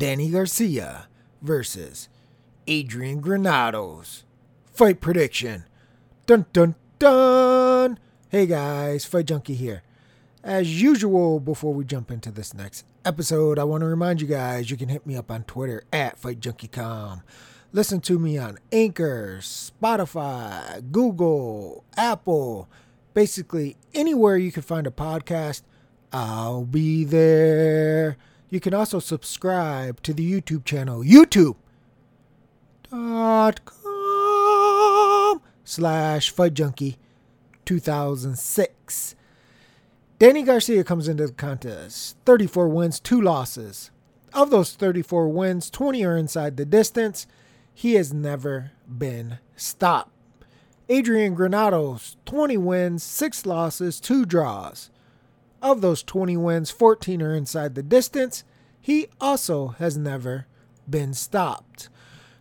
Danny Garcia versus Adrian Granados. Fight prediction. Dun dun dun. Hey guys, Fight Junkie here. As usual, before we jump into this next episode, I want to remind you guys you can hit me up on Twitter at FightJunkieCom. Listen to me on Anchor, Spotify, Google, Apple, basically anywhere you can find a podcast, I'll be there. You can also subscribe to the YouTube channel, youtube.com slash Fight Junkie 2006. Danny Garcia comes into the contest. 34 wins, 2 losses. Of those 34 wins, 20 are inside the distance. He has never been stopped. Adrian Granados, 20 wins, 6 losses, 2 draws. Of those 20 wins, 14 are inside the distance. He also has never been stopped.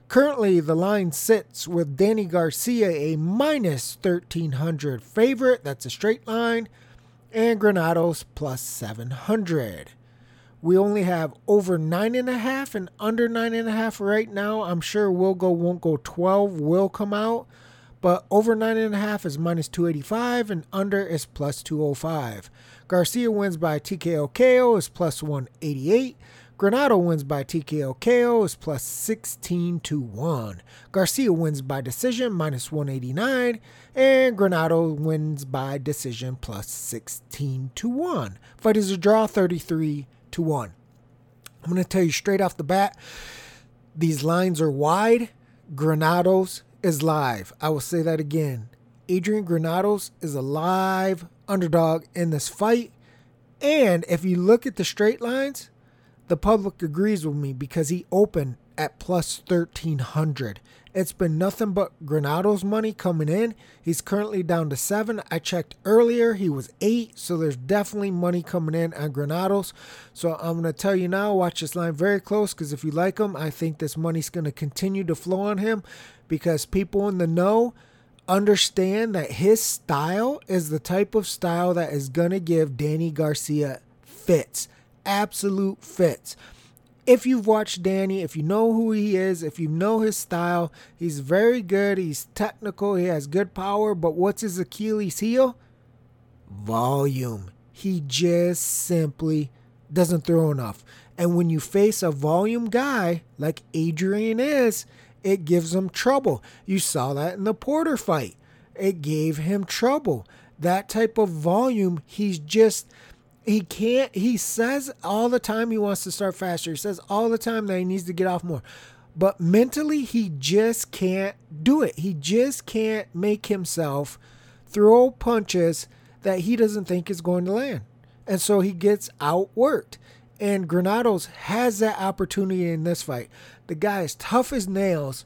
Currently, the line sits with Danny Garcia a minus 1300 favorite. That's a straight line. And Granados plus 700. We only have over nine and a half and under nine and a half right now. I'm sure will go won't go 12 will come out, but over nine and a half is minus 285 and under is plus 205. Garcia wins by TKO KO is plus 188. Granado wins by TKO KO is plus 16 to 1. Garcia wins by decision minus 189. And Granado wins by decision plus 16 to 1. Fight is a draw 33 to 1. I'm going to tell you straight off the bat these lines are wide. Granados is live. I will say that again. Adrian Granados is a live underdog in this fight. And if you look at the straight lines, the public agrees with me because he opened at plus 1300. It's been nothing but Granados money coming in. He's currently down to seven. I checked earlier, he was eight, so there's definitely money coming in on Granados. So I'm going to tell you now, watch this line very close because if you like him, I think this money's going to continue to flow on him because people in the know understand that his style is the type of style that is going to give Danny Garcia fits absolute fits. If you've watched Danny, if you know who he is, if you know his style, he's very good. He's technical. He has good power. But what's his Achilles heel? Volume. He just simply doesn't throw enough. And when you face a volume guy like Adrian is, it gives him trouble. You saw that in the Porter fight. It gave him trouble. That type of volume, he's just he can't he says all the time he wants to start faster he says all the time that he needs to get off more but mentally he just can't do it he just can't make himself throw punches that he doesn't think is going to land and so he gets outworked and granados has that opportunity in this fight the guy is tough as nails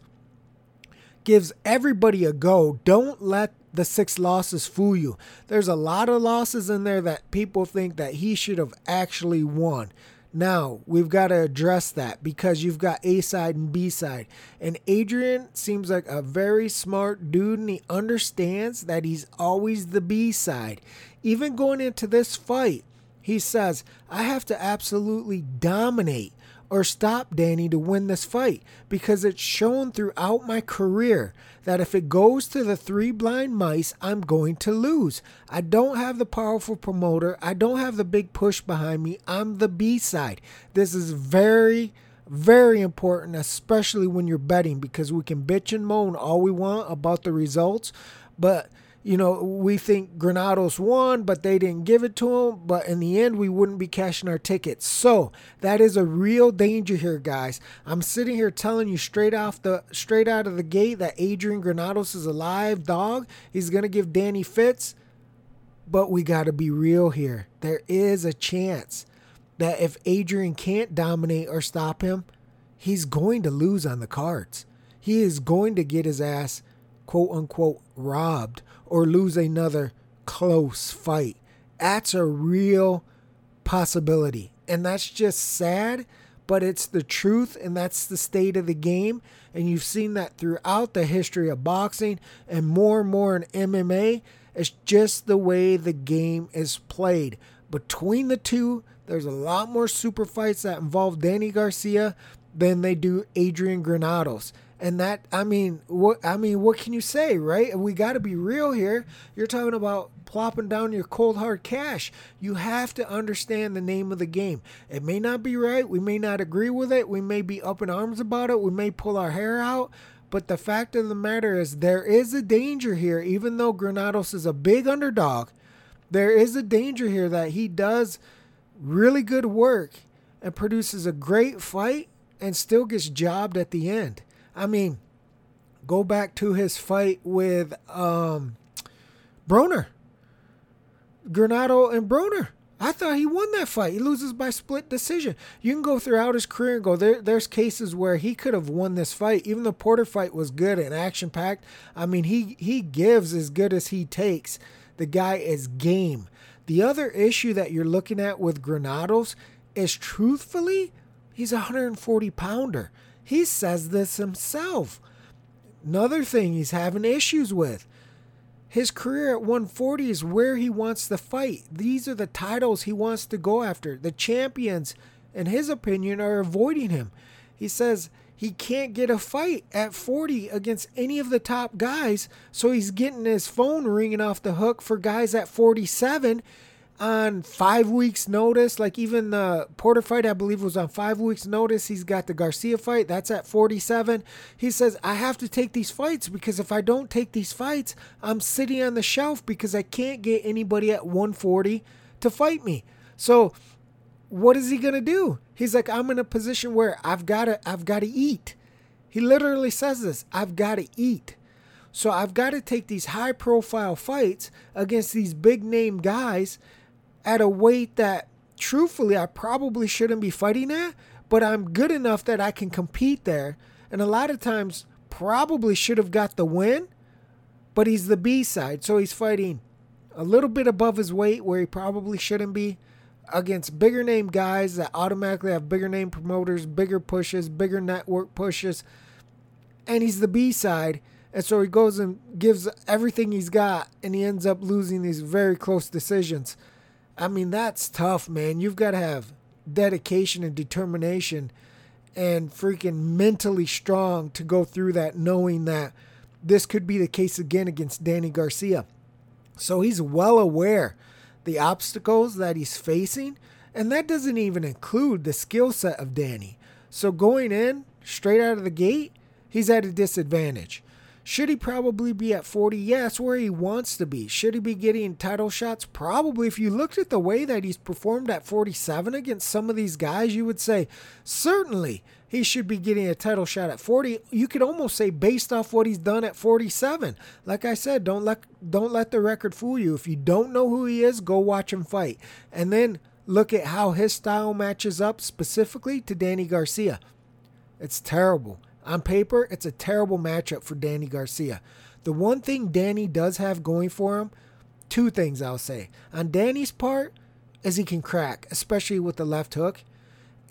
gives everybody a go don't let the six losses fool you. There's a lot of losses in there that people think that he should have actually won. Now, we've got to address that because you've got A side and B side. And Adrian seems like a very smart dude and he understands that he's always the B side. Even going into this fight, he says, I have to absolutely dominate or stop Danny to win this fight because it's shown throughout my career that if it goes to the three blind mice, I'm going to lose. I don't have the powerful promoter, I don't have the big push behind me. I'm the B side. This is very very important, especially when you're betting, because we can bitch and moan all we want about the results, but you know, we think Granados won, but they didn't give it to him. But in the end, we wouldn't be cashing our tickets. So that is a real danger here, guys. I'm sitting here telling you straight off the straight out of the gate that Adrian Granados is a live dog. He's gonna give Danny fits. But we gotta be real here. There is a chance that if Adrian can't dominate or stop him, he's going to lose on the cards. He is going to get his ass quote unquote robbed or lose another close fight. That's a real possibility. And that's just sad, but it's the truth and that's the state of the game. And you've seen that throughout the history of boxing and more and more in MMA. It's just the way the game is played. Between the two, there's a lot more super fights that involve Danny Garcia than they do Adrian Granados. And that I mean, what I mean, what can you say, right? We got to be real here. You're talking about plopping down your cold hard cash. You have to understand the name of the game. It may not be right. We may not agree with it. We may be up in arms about it. We may pull our hair out. But the fact of the matter is, there is a danger here. Even though Granados is a big underdog, there is a danger here that he does really good work and produces a great fight and still gets jobbed at the end. I mean, go back to his fight with um, Broner. Granado and Broner. I thought he won that fight. He loses by split decision. You can go throughout his career and go there. There's cases where he could have won this fight. Even the Porter fight was good and action packed. I mean, he he gives as good as he takes. The guy is game. The other issue that you're looking at with Granados is truthfully, he's a 140 pounder. He says this himself. Another thing he's having issues with his career at 140 is where he wants to fight. These are the titles he wants to go after. The champions, in his opinion, are avoiding him. He says he can't get a fight at 40 against any of the top guys, so he's getting his phone ringing off the hook for guys at 47 on five weeks' notice. Like even the Porter fight, I believe, was on five weeks' notice. He's got the Garcia fight, that's at 47. He says, I have to take these fights because if I don't take these fights, I'm sitting on the shelf because I can't get anybody at 140 to fight me. So what is he gonna do? He's like, I'm in a position where I've gotta I've gotta eat. He literally says this, I've gotta eat. So I've got to take these high profile fights against these big name guys at a weight that truthfully I probably shouldn't be fighting at, but I'm good enough that I can compete there. And a lot of times probably should have got the win, but he's the B side. So he's fighting a little bit above his weight where he probably shouldn't be against bigger name guys that automatically have bigger name promoters, bigger pushes, bigger network pushes. And he's the B side. And so he goes and gives everything he's got and he ends up losing these very close decisions. I mean, that's tough, man. You've got to have dedication and determination and freaking mentally strong to go through that, knowing that this could be the case again against Danny Garcia. So he's well aware the obstacles that he's facing, and that doesn't even include the skill set of Danny. So going in straight out of the gate, he's at a disadvantage. Should he probably be at 40? Yes, where he wants to be. Should he be getting title shots? Probably. If you looked at the way that he's performed at 47 against some of these guys, you would say certainly he should be getting a title shot at 40. You could almost say based off what he's done at 47. Like I said, don't let don't let the record fool you. If you don't know who he is, go watch him fight. And then look at how his style matches up specifically to Danny Garcia. It's terrible. On paper, it's a terrible matchup for Danny Garcia. The one thing Danny does have going for him, two things I'll say. On Danny's part, is he can crack, especially with the left hook.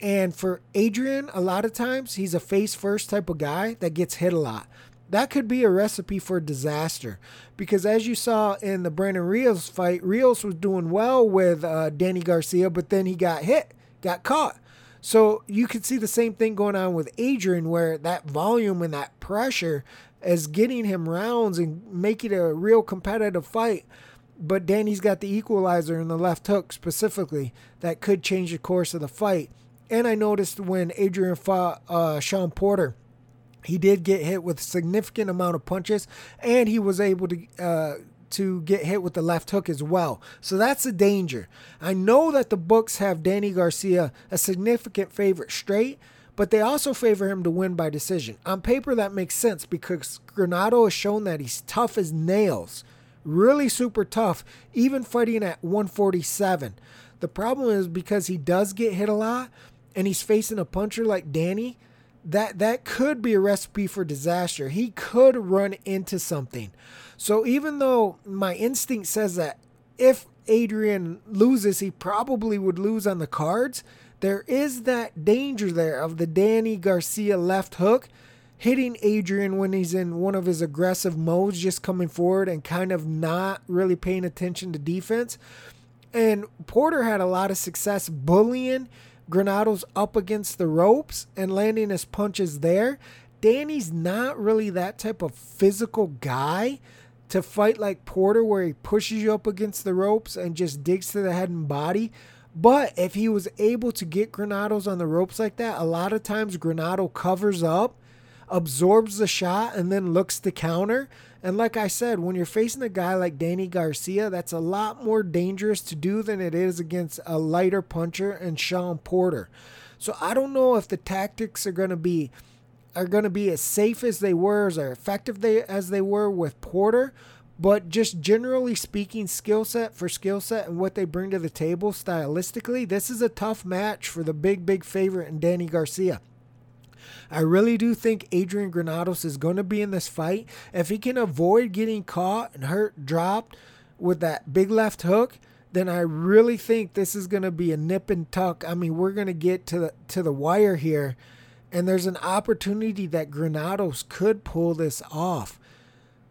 And for Adrian, a lot of times he's a face first type of guy that gets hit a lot. That could be a recipe for disaster because, as you saw in the Brandon Rios fight, Rios was doing well with uh, Danny Garcia, but then he got hit, got caught. So you could see the same thing going on with Adrian, where that volume and that pressure is getting him rounds and making it a real competitive fight. But Danny's got the equalizer in the left hook specifically that could change the course of the fight. And I noticed when Adrian fought uh, Shawn Porter, he did get hit with a significant amount of punches, and he was able to uh, to get hit with the left hook as well. So that's a danger. I know that the books have Danny Garcia a significant favorite straight, but they also favor him to win by decision. On paper, that makes sense because Granado has shown that he's tough as nails, really super tough, even fighting at 147. The problem is because he does get hit a lot and he's facing a puncher like Danny that that could be a recipe for disaster. He could run into something. So even though my instinct says that if Adrian loses, he probably would lose on the cards, there is that danger there of the Danny Garcia left hook hitting Adrian when he's in one of his aggressive modes, just coming forward and kind of not really paying attention to defense. And Porter had a lot of success bullying Granados up against the ropes and landing his punches there. Danny's not really that type of physical guy to fight like Porter, where he pushes you up against the ropes and just digs to the head and body. But if he was able to get Granados on the ropes like that, a lot of times Granado covers up, absorbs the shot, and then looks to counter. And like I said, when you're facing a guy like Danny Garcia, that's a lot more dangerous to do than it is against a lighter puncher and Shawn Porter. So I don't know if the tactics are going to be are going to be as safe as they were, as effective they as they were with Porter. But just generally speaking, skill set for skill set and what they bring to the table stylistically, this is a tough match for the big, big favorite in Danny Garcia. I really do think Adrian Granados is going to be in this fight. If he can avoid getting caught and hurt, dropped with that big left hook, then I really think this is going to be a nip and tuck. I mean, we're going to get to the to the wire here and there's an opportunity that Granados could pull this off.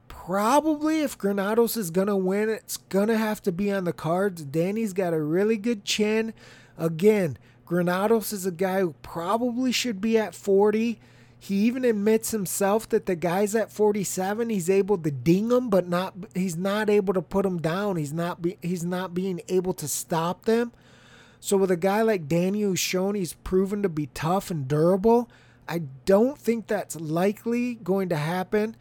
Probably if Granados is going to win, it's going to have to be on the cards. Danny's got a really good chin. Again, Granados is a guy who probably should be at 40. He even admits himself that the guy's at 47. He's able to ding him, but not he's not able to put him down. He's not be, he's not being able to stop them. So with a guy like Danny who's shown he's proven to be tough and durable, I don't think that's likely going to happen.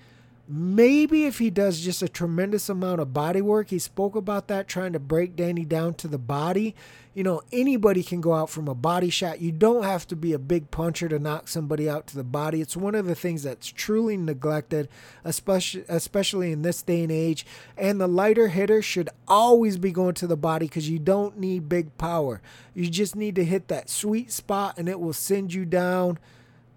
Maybe if he does just a tremendous amount of body work, he spoke about that, trying to break Danny down to the body. You know, anybody can go out from a body shot. You don't have to be a big puncher to knock somebody out to the body. It's one of the things that's truly neglected, especially especially in this day and age. And the lighter hitter should always be going to the body because you don't need big power. You just need to hit that sweet spot, and it will send you down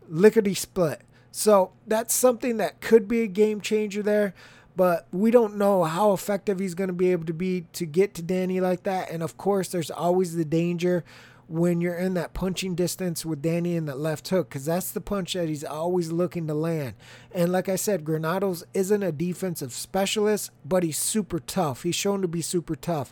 lickety split. So that's something that could be a game changer there, but we don't know how effective he's going to be able to be to get to Danny like that. And of course, there's always the danger when you're in that punching distance with Danny in that left hook, because that's the punch that he's always looking to land. And like I said, Granados isn't a defensive specialist, but he's super tough. He's shown to be super tough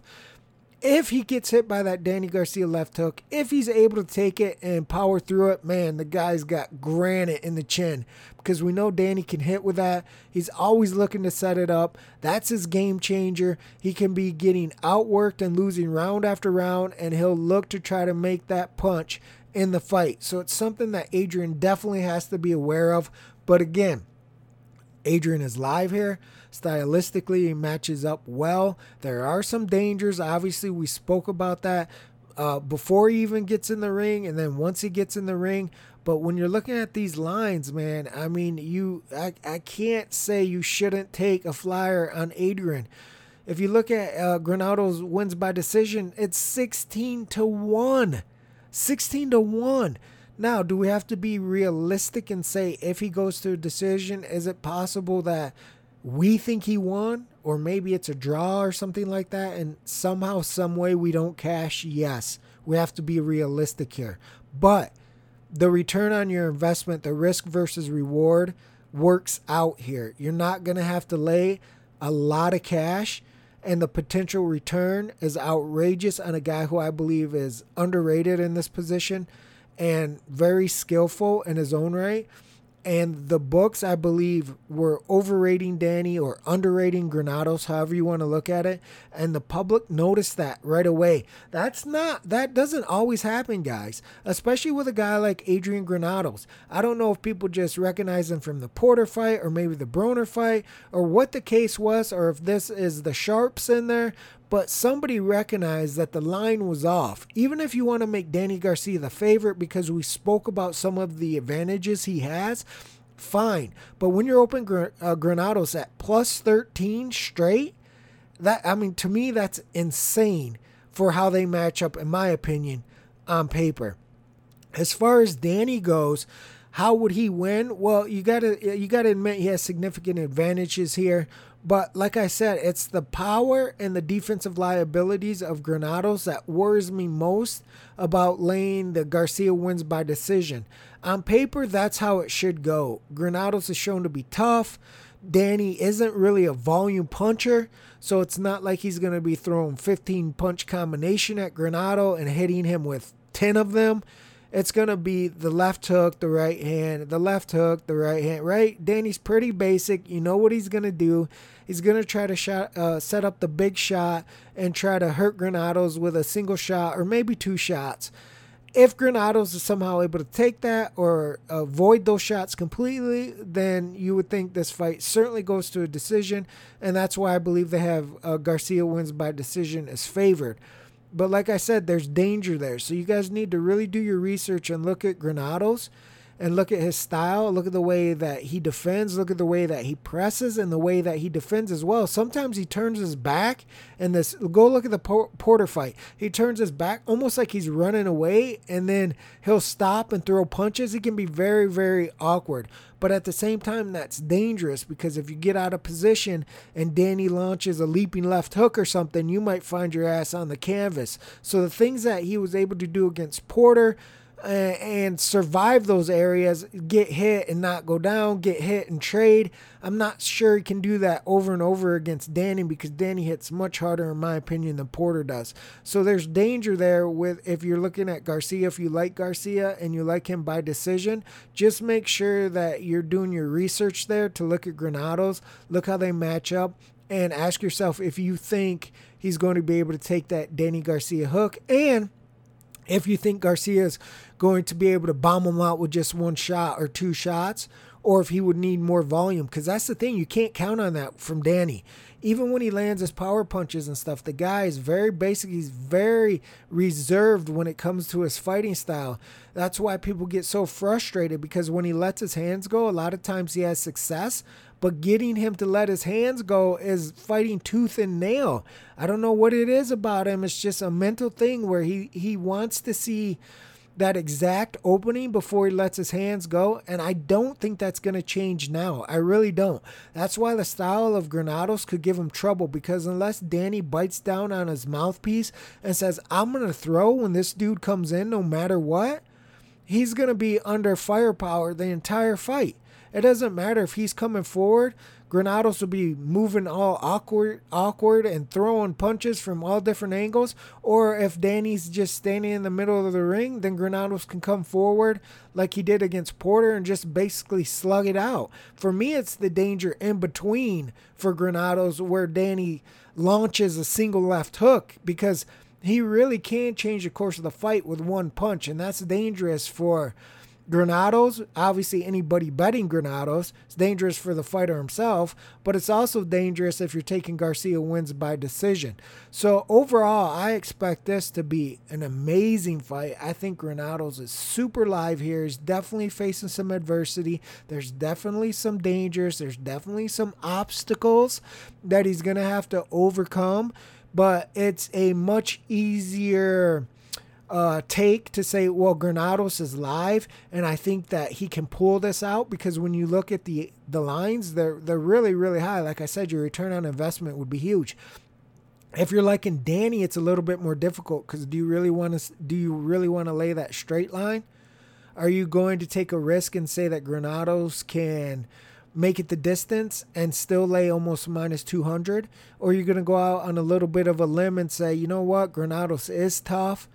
if he gets hit by that Danny Garcia left hook, if he's able to take it and power through it, man, the guy's got granite in the chin because we know Danny can hit with that. He's always looking to set it up. That's his game changer. He can be getting outworked and losing round after round, and he'll look to try to make that punch in the fight. So it's something that Adrian definitely has to be aware of. But again, Adrian is live here. Stylistically, he matches up well. There are some dangers. Obviously, we spoke about that uh, before he even gets in the ring, and then once he gets in the ring. But when you're looking at these lines, man, I mean, you, I, I can't say you shouldn't take a flyer on Adrian. If you look at uh, Granado's wins by decision, it's 16 to 1. 16 to 1. Now, do we have to be realistic and say if he goes to a decision, is it possible that we think he won, or maybe it's a draw or something like that, and somehow, some way we don't cash, yes, we have to be realistic here. But the return on your investment, the risk versus reward, works out here. You're not going to have to lay a lot of cash, and the potential return is outrageous on a guy who I believe is underrated in this position and very skillful in his own right. And the books, I believe, were overrating Danny or underrating Granados, however you want to look at it. And the public noticed that right away. That's not, that doesn't always happen, guys, especially with a guy like Adrian Granados. I don't know if people just recognize him from the Porter fight or maybe the Broner fight or what the case was or if this is the Sharps in there, but somebody recognized that the line was off. Even if you want to make Danny Garcia the favorite because we spoke about some of the advantages he has, fine. But when you're open uh, Granados at plus 13 straight, that I mean to me that's insane for how they match up in my opinion on paper. As far as Danny goes, how would he win? Well, you got to you got to admit he has significant advantages here. But like I said, it's the power and the defensive liabilities of Granados that worries me most about laying the Garcia wins by decision. On paper, that's how it should go. Granados is shown to be tough, Danny isn't really a volume puncher, so it's not like he's going to be throwing 15 punch combination at Granado and hitting him with 10 of them. It's going to be the left hook, the right hand, the left hook, the right hand, right? Danny's pretty basic. You know what he's going to do. He's going to try to shot, uh, set up the big shot and try to hurt Granados with a single shot or maybe two shots. If Granados is somehow able to take that or avoid those shots completely, then you would think this fight certainly goes to a decision. And that's why I believe they have uh, Garcia wins by decision as favored. But like I said, there's danger there. So you guys need to really do your research and look at Granados and look at his style, look at the way that he defends, look at the way that he presses, and the way that he defends as well. Sometimes he turns his back, and this go look at the Porter fight. He turns his back almost like he's running away, and then he'll stop and throw punches. He can be very, very awkward. But at the same time, that's dangerous because if you get out of position and Danny launches a leaping left hook or something, you might find your ass on the canvas. So the things that he was able to do against Porter, and survive those areas, get hit and not go down, get hit and trade. I'm not sure he can do that over and over against Danny because Danny hits much harder, in my opinion, than Porter does. So there's danger there with if you're looking at Garcia, if you like Garcia and you like him by decision, just make sure that you're doing your research there to look at Granados, look how they match up, and ask yourself if you think he's going to be able to take that Danny Garcia hook and if you think Garcia is going to be able to bomb him out with just one shot or two shots, or if he would need more volume. Because that's the thing, you can't count on that from Danny. Even when he lands his power punches and stuff, the guy is very basic. He's very reserved when it comes to his fighting style. That's why people get so frustrated because when he lets his hands go, a lot of times he has success, but getting him to let his hands go is fighting tooth and nail. I don't know what it is about him. It's just a mental thing where he, he wants to see that exact opening before he lets his hands go. And I don't think that's going to change now. I really don't. That's why the style of Granados could give him trouble because unless Danny bites down on his mouthpiece and says, I'm going to throw when this dude comes in no matter what, he's going to be under firepower the entire fight. It doesn't matter if he's coming forward. Granados will be moving all awkward, awkward and throwing punches from all different angles. Or if Danny's just standing in the middle of the ring, then Granados can come forward like he did against Porter and just basically slug it out. For me, it's the danger in between for Granados where Danny launches a single left hook because he really can change the course of the fight with one punch, and that's dangerous for Granados, obviously, anybody betting Granados, it's dangerous for the fighter himself, but it's also dangerous if you're taking Garcia wins by decision. So, overall, I expect this to be an amazing fight. I think Granados is super live here. He's definitely facing some adversity. There's definitely some dangers. There's definitely some obstacles that he's going to have to overcome, but it's a much easier uh, take to say, well, Granados is live, and I think that he can pull this out because when you look at the the lines, they're they're really really high. Like I said, your return on investment would be huge. If you're liking Danny, it's a little bit more difficult because do you really want to do you really want to lay that straight line? Are you going to take a risk and say that Granados can? make it the distance and still lay almost minus 200 or you're going to go out on a little bit of a limb and say you know what granados is tough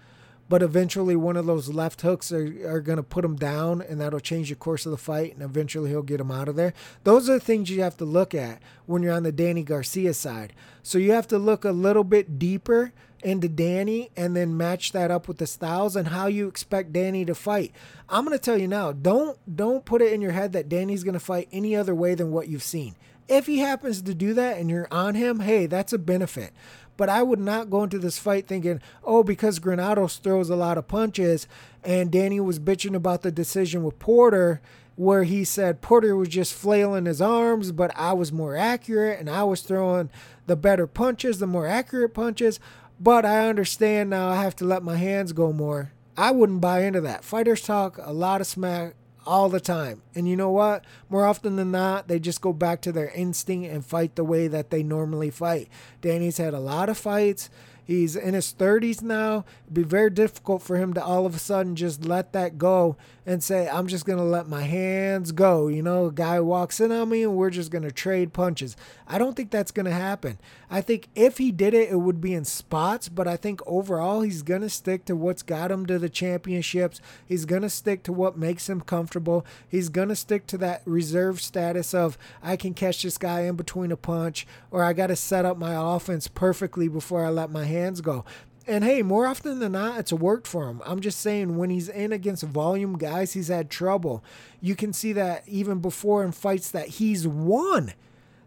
but eventually one of those left hooks are, are going to put him down and that'll change the course of the fight and eventually he'll get him out of there. Those are the things you have to look at when you're on the danny garcia side. So you have to look a little bit deeper into danny and then match that up with the styles and how you expect danny to fight. I'm going to tell you now don't don't put it in your head that danny's going to fight any other way than what you've seen. If he happens to do that and you're on him hey that's a benefit but I would not go into this fight thinking, oh, because Granados throws a lot of punches and Danny was bitching about the decision with Porter, where he said Porter was just flailing his arms, but I was more accurate and I was throwing the better punches, the more accurate punches. But I understand now I have to let my hands go more. I wouldn't buy into that. Fighters talk a lot of smack all the time. And you know what? More often than not, they just go back to their instinct and fight the way that they normally fight. Danny's had a lot of fights. He's in his 30s now. It'd be very difficult for him to all of a sudden just let that go and say, I'm just going to let my hands go. You know, a guy walks in on me and we're just going to trade punches. I don't think that's going to happen. I think if he did it, it would be in spots, but I think overall he's going to stick to what's got him to the championships. He's going to stick to what makes him comfortable. He's going to stick to that reserve status of, I can catch this guy in between a punch, or I got to set up my offense perfectly before I let my hands go. And hey, more often than not, it's worked for him. I'm just saying, when he's in against volume guys, he's had trouble. You can see that even before in fights that he's won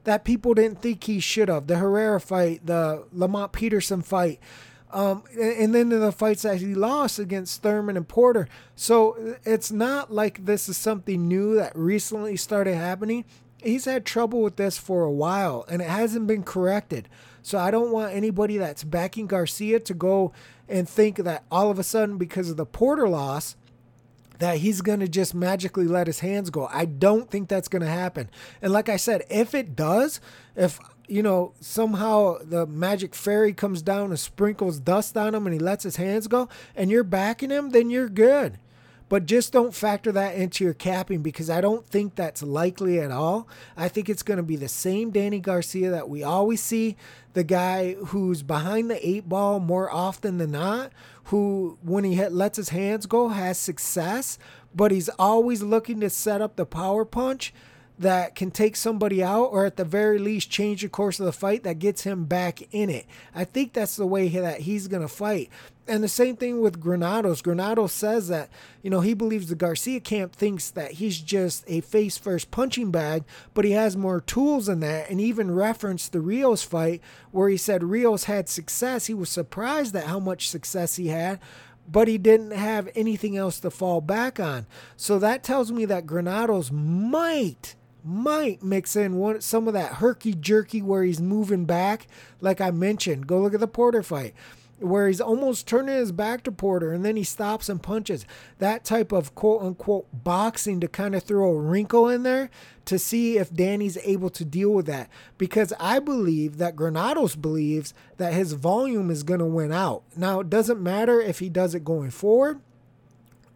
that people didn't think he should have. The Herrera fight, the Lamont Peterson fight, um, and then the fights that he lost against Thurman and Porter. So it's not like this is something new that recently started happening. He's had trouble with this for a while, and it hasn't been corrected. So I don't want anybody that's backing Garcia to go and think that all of a sudden, because of the Porter loss, that he's going to just magically let his hands go. I don't think that's going to happen. And like I said, if it does, if you know somehow the magic fairy comes down and sprinkles dust on him and he lets his hands go and you're backing him, then you're good. But just don't factor that into your capping because I don't think that's likely at all. I think it's going to be the same Danny Garcia that we always see the guy who's behind the eight ball more often than not, who, when he lets his hands go, has success, but he's always looking to set up the power punch that can take somebody out or at the very least change the course of the fight that gets him back in it. I think that's the way that he's going to fight. And the same thing with Granados. Granados says that, you know, he believes the Garcia camp thinks that he's just a face first punching bag, but he has more tools than that. And even referenced the Rios fight where he said Rios had success. He was surprised at how much success he had but he didn't have anything else to fall back on. So that tells me that Granados might might mix in one some of that herky jerky where he's moving back, like I mentioned. Go look at the Porter fight where he's almost turning his back to Porter and then he stops and punches. That type of quote unquote boxing to kind of throw a wrinkle in there to see if Danny's able to deal with that. Because I believe that Granados believes that his volume is going to win out. Now, it doesn't matter if he does it going forward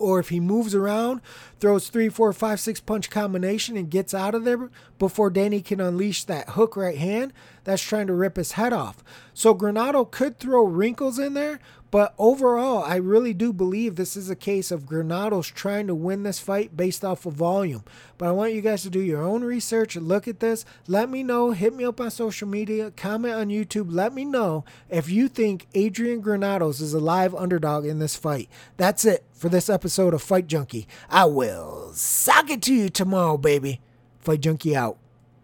or if he moves around, throws three, four, five, six punch combination and gets out of there before Danny can unleash that hook right hand that's trying to rip his head off. So Granado could throw wrinkles in there, but overall, I really do believe this is a case of Granados trying to win this fight based off of volume. But I want you guys to do your own research, look at this, let me know, hit me up on social media, comment on YouTube, let me know if you think Adrian Granados is a live underdog in this fight. That's it for this episode of Fight Junkie. I will sock it to you tomorrow, baby. Fight Junkie out.